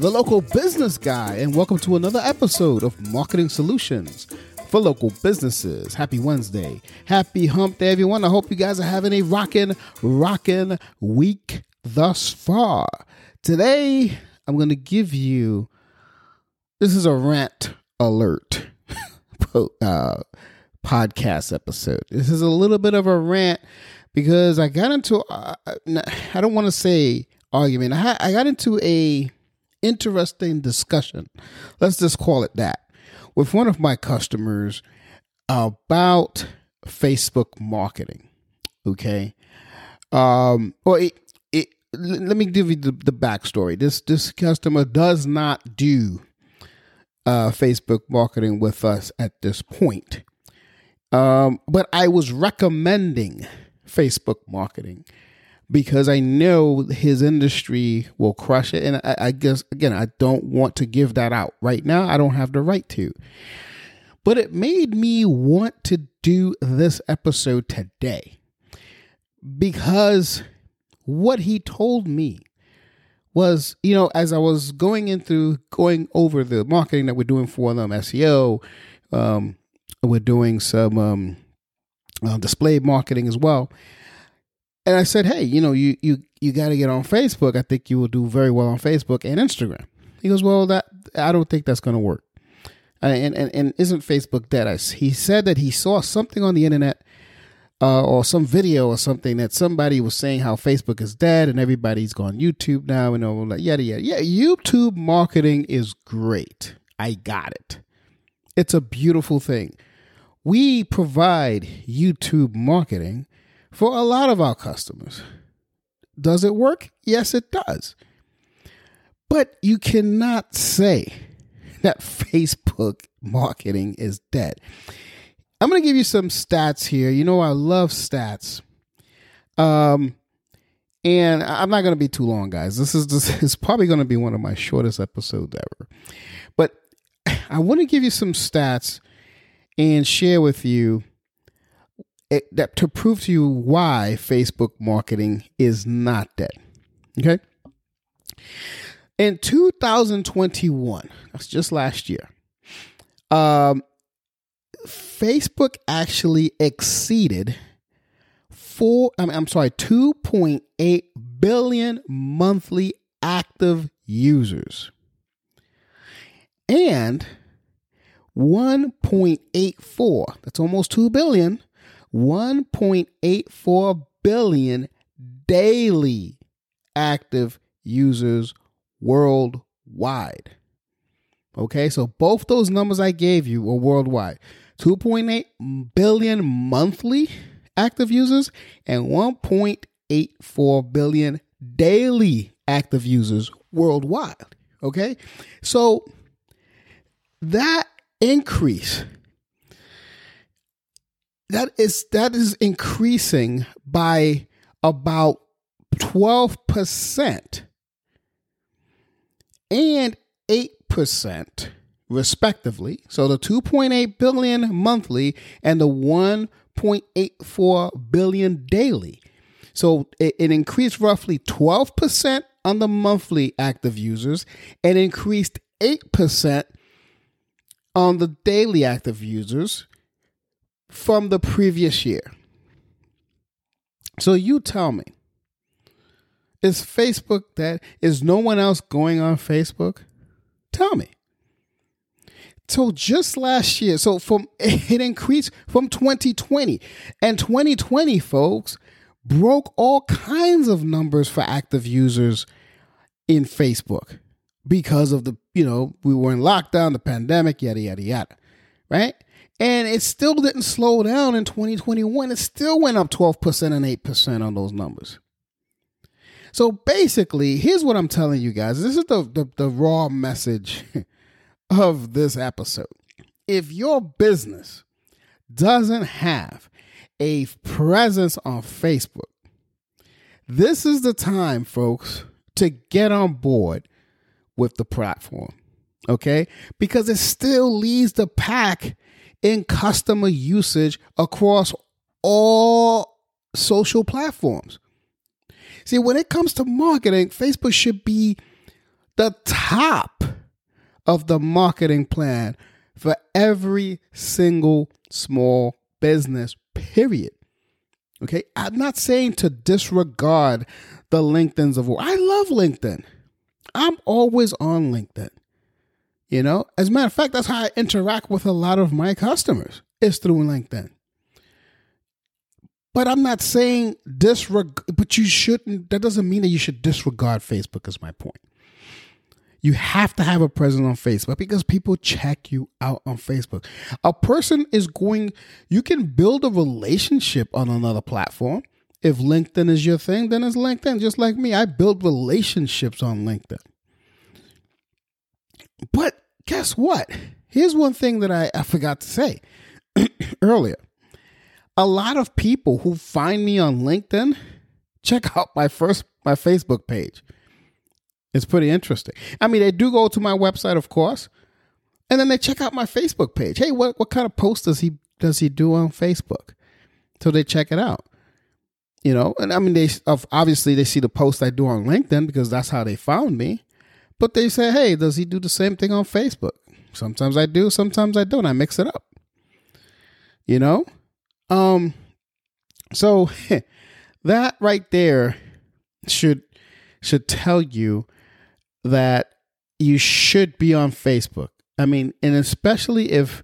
the local business guy, and welcome to another episode of Marketing Solutions for Local Businesses. Happy Wednesday. Happy hump day, everyone. I hope you guys are having a rockin', rockin' week thus far. Today, I'm going to give you this is a rant alert uh, podcast episode. This is a little bit of a rant because I got into uh, I don't want to say argument. I, I got into a interesting discussion. Let's just call it that with one of my customers about Facebook marketing. Okay. Um, well, it, it, let me give you the, the backstory. This this customer does not do uh, Facebook marketing with us at this point. Um, but I was recommending Facebook marketing because I know his industry will crush it. And I, I, guess, again, I don't want to give that out right now. I don't have the right to. But it made me want to do this episode today because what he told me was, you know, as I was going into going over the marketing that we're doing for them, SEO, um, we're doing some um, uh, display marketing as well. And I said, hey, you know, you you you got to get on Facebook. I think you will do very well on Facebook and Instagram. He goes, well, that I don't think that's going to work. And, and and isn't Facebook dead? I, he said that he saw something on the internet uh, or some video or something that somebody was saying how Facebook is dead and everybody's gone YouTube now and all that yada yada. Yeah, YouTube marketing is great. I got it. It's a beautiful thing. We provide YouTube marketing for a lot of our customers. Does it work? Yes, it does. But you cannot say that Facebook marketing is dead. I'm going to give you some stats here. You know, I love stats. Um, and I'm not going to be too long, guys. This is this is probably going to be one of my shortest episodes ever. But I want to give you some stats and share with you it, that to prove to you why Facebook marketing is not dead. Okay. In 2021, that's just last year, um, Facebook actually exceeded four, I I'm sorry, 2.8 billion monthly active users. And 1.84, that's almost 2 billion, 1.84 billion daily active users worldwide. Okay, so both those numbers I gave you were worldwide 2.8 billion monthly active users and 1.84 billion daily active users worldwide. Okay, so that increase that is that is increasing by about 12% and 8% respectively. So the 2.8 billion monthly and the 1.84 billion daily. So it, it increased roughly 12% on the monthly active users and increased 8% on the daily active users from the previous year. So you tell me, is Facebook that is no one else going on Facebook? Tell me. So just last year, so from it increased from 2020 and 2020 folks broke all kinds of numbers for active users in Facebook because of the, you know, we were in lockdown, the pandemic, yada, yada, yada. Right? And it still didn't slow down in 2021. It still went up 12% and 8% on those numbers. So basically, here's what I'm telling you guys. This is the, the, the raw message of this episode. If your business doesn't have a presence on Facebook, this is the time, folks, to get on board with the platform. Okay? Because it still leads the pack in customer usage across all social platforms. See, when it comes to marketing, Facebook should be the top of the marketing plan for every single small business, period. Okay, I'm not saying to disregard the LinkedIn's of all. I love LinkedIn. I'm always on LinkedIn. You know, as a matter of fact, that's how I interact with a lot of my customers is through LinkedIn. But I'm not saying disregard, but you shouldn't, that doesn't mean that you should disregard Facebook, is my point. You have to have a presence on Facebook because people check you out on Facebook. A person is going, you can build a relationship on another platform. If LinkedIn is your thing, then it's LinkedIn. Just like me, I build relationships on LinkedIn. But guess what? Here's one thing that I, I forgot to say earlier. A lot of people who find me on LinkedIn check out my first my Facebook page. It's pretty interesting. I mean, they do go to my website, of course, and then they check out my Facebook page. Hey, what what kind of post does he does he do on Facebook? So they check it out. You know, and I mean, they obviously they see the post I do on LinkedIn because that's how they found me. But they say, hey, does he do the same thing on Facebook? Sometimes I do, sometimes I don't. I mix it up. You know? Um so that right there should should tell you that you should be on Facebook. I mean, and especially if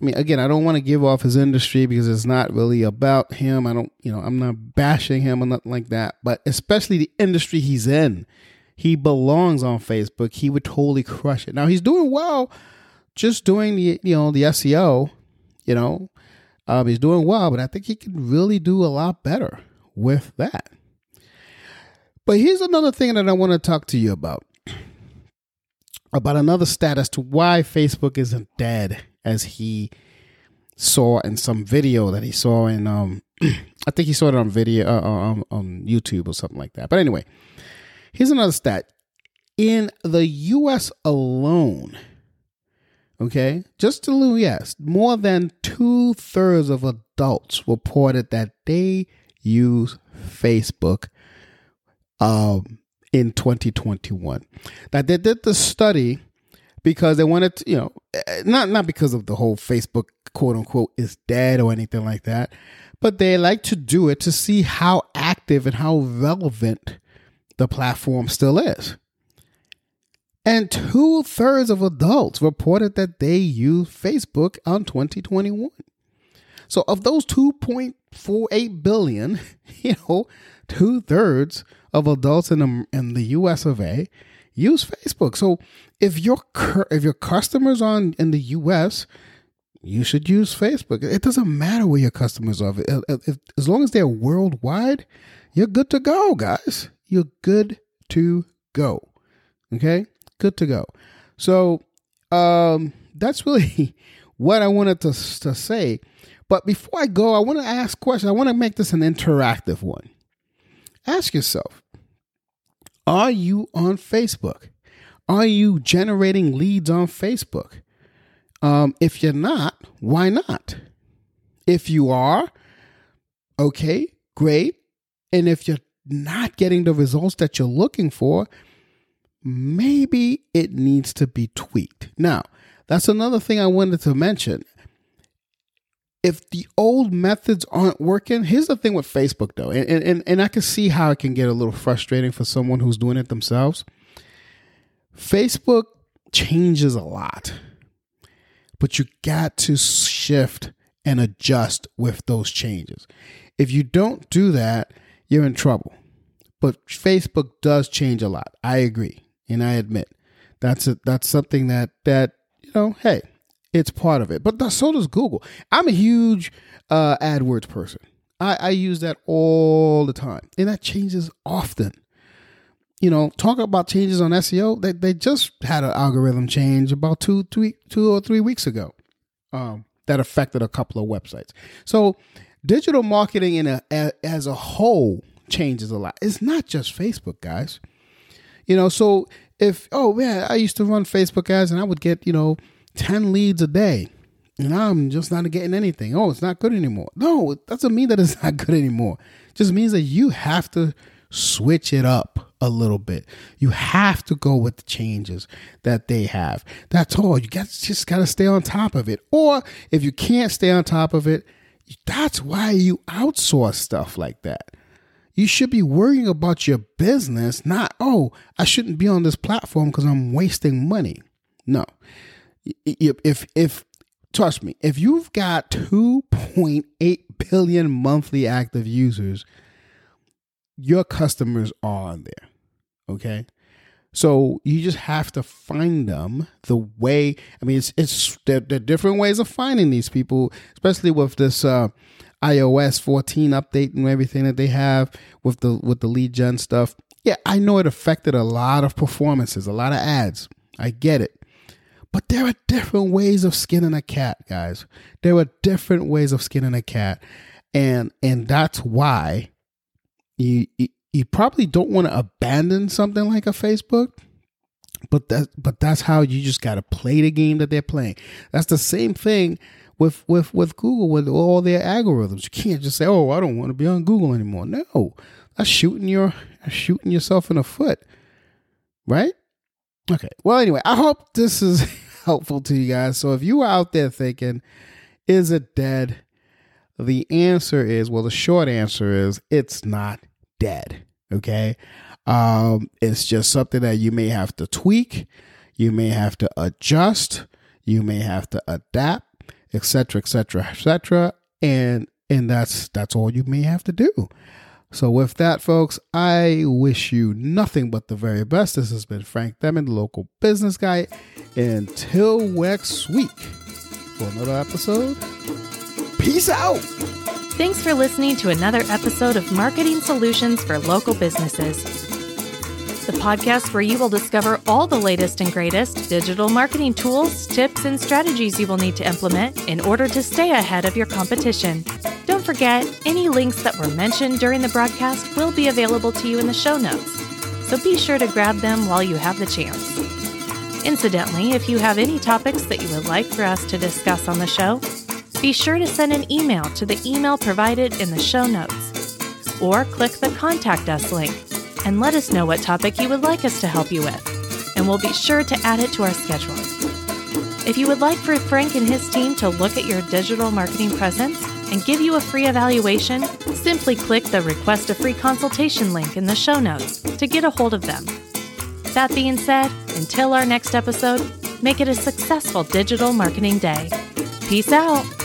I mean, again, I don't want to give off his industry because it's not really about him. I don't, you know, I'm not bashing him or nothing like that. But especially the industry he's in, he belongs on Facebook. He would totally crush it. Now he's doing well, just doing the, you know, the SEO. You know, um, he's doing well, but I think he can really do a lot better with that. But here's another thing that I want to talk to you about about another stat as to why Facebook isn't dead as he saw in some video that he saw in um I think he saw it on video uh, on, on YouTube or something like that. But anyway, here's another stat. In the US alone, okay, just the US, more than two thirds of adults reported that they use Facebook um, in 2021. Now they did the study because they wanted to, you know, eh, not not because of the whole Facebook quote unquote is dead or anything like that, but they like to do it to see how active and how relevant the platform still is. And two thirds of adults reported that they use Facebook on 2021. So of those 2.48 billion, you know, two thirds of adults in the, in the US of A use Facebook. So if your if your customers on in the US, you should use Facebook. It doesn't matter where your customers are. As long as they're worldwide, you're good to go, guys. You're good to go. Okay? Good to go. So um that's really what I wanted to, to say. But before I go, I want to ask questions. I want to make this an interactive one. Ask yourself Are you on Facebook? Are you generating leads on Facebook? Um, if you're not, why not? If you are, okay, great. And if you're not getting the results that you're looking for, maybe it needs to be tweaked. Now, that's another thing I wanted to mention if the old methods aren't working, here's the thing with Facebook though, and, and, and I can see how it can get a little frustrating for someone who's doing it themselves. Facebook changes a lot, but you got to shift and adjust with those changes. If you don't do that, you're in trouble. But Facebook does change a lot. I agree, and I admit that's a, that's something that that you know. Hey, it's part of it. But so does Google. I'm a huge uh, AdWords person. I, I use that all the time, and that changes often. you know, talk about changes on SEO. They they just had an algorithm change about two, three, two or three weeks ago. Um, that affected a couple of websites. So digital marketing in a, as a whole changes a lot. It's not just Facebook, guys. You know, so if oh man, I used to run Facebook ads and I would get, you know, 10 leads a day. And I'm just not getting anything. Oh, it's not good anymore. No, it doesn't mean that it's not good anymore. It just means that you have to switch it up a little bit. You have to go with the changes that they have. That's all. You got just got to stay on top of it. Or if you can't stay on top of it, that's why you outsource stuff like that. You should be worrying about your business, not, oh, I shouldn't be on this platform because I'm wasting money. No. If, if, trust me, if you've got 2.8 billion monthly active users, your customers are on there. Okay. So you just have to find them the way. I mean, it's it's there, there are different ways of finding these people, especially with this uh, iOS 14 update and everything that they have with the with the lead gen stuff. Yeah, I know it affected a lot of performances, a lot of ads. I get it. But there are different ways of skinning a cat, guys. There are different ways of skinning a cat. And and that's why you you, you probably don't want to abandon something like a Facebook but that but that's how you just got to play the game that they're playing. That's the same thing with with with Google with all their algorithms. You can't just say, "Oh, I don't want to be on Google anymore." No, that's shooting your shooting yourself in the foot, right? Okay. Well, anyway, I hope this is helpful to you guys. So if you are out there thinking, "Is it dead?" The answer is well. The short answer is it's not dead. Okay. Um, it's just something that you may have to tweak, you may have to adjust, you may have to adapt etc., etc., etc. And and that's that's all you may have to do. So with that, folks, I wish you nothing but the very best. This has been Frank Deming, the local business guy. Until next week for another episode. Peace out. Thanks for listening to another episode of Marketing Solutions for Local Businesses the podcast where you will discover all the latest and greatest digital marketing tools, tips, and strategies you will need to implement in order to stay ahead of your competition. Don't forget, any links that were mentioned during the broadcast will be available to you in the show notes, so be sure to grab them while you have the chance. Incidentally, if you have any topics that you would like for us to discuss on the show, be sure to send an email to the email provided in the show notes or click the Contact Us link and let us know what topic you would like us to help you with, and we'll be sure to add it to our schedule. If you would like for Frank and his team to look at your digital marketing presence and give you a free evaluation, simply click the Request a Free Consultation link in the show notes to get a hold of them. That being said, until our next episode, make it a successful digital marketing day. Peace out.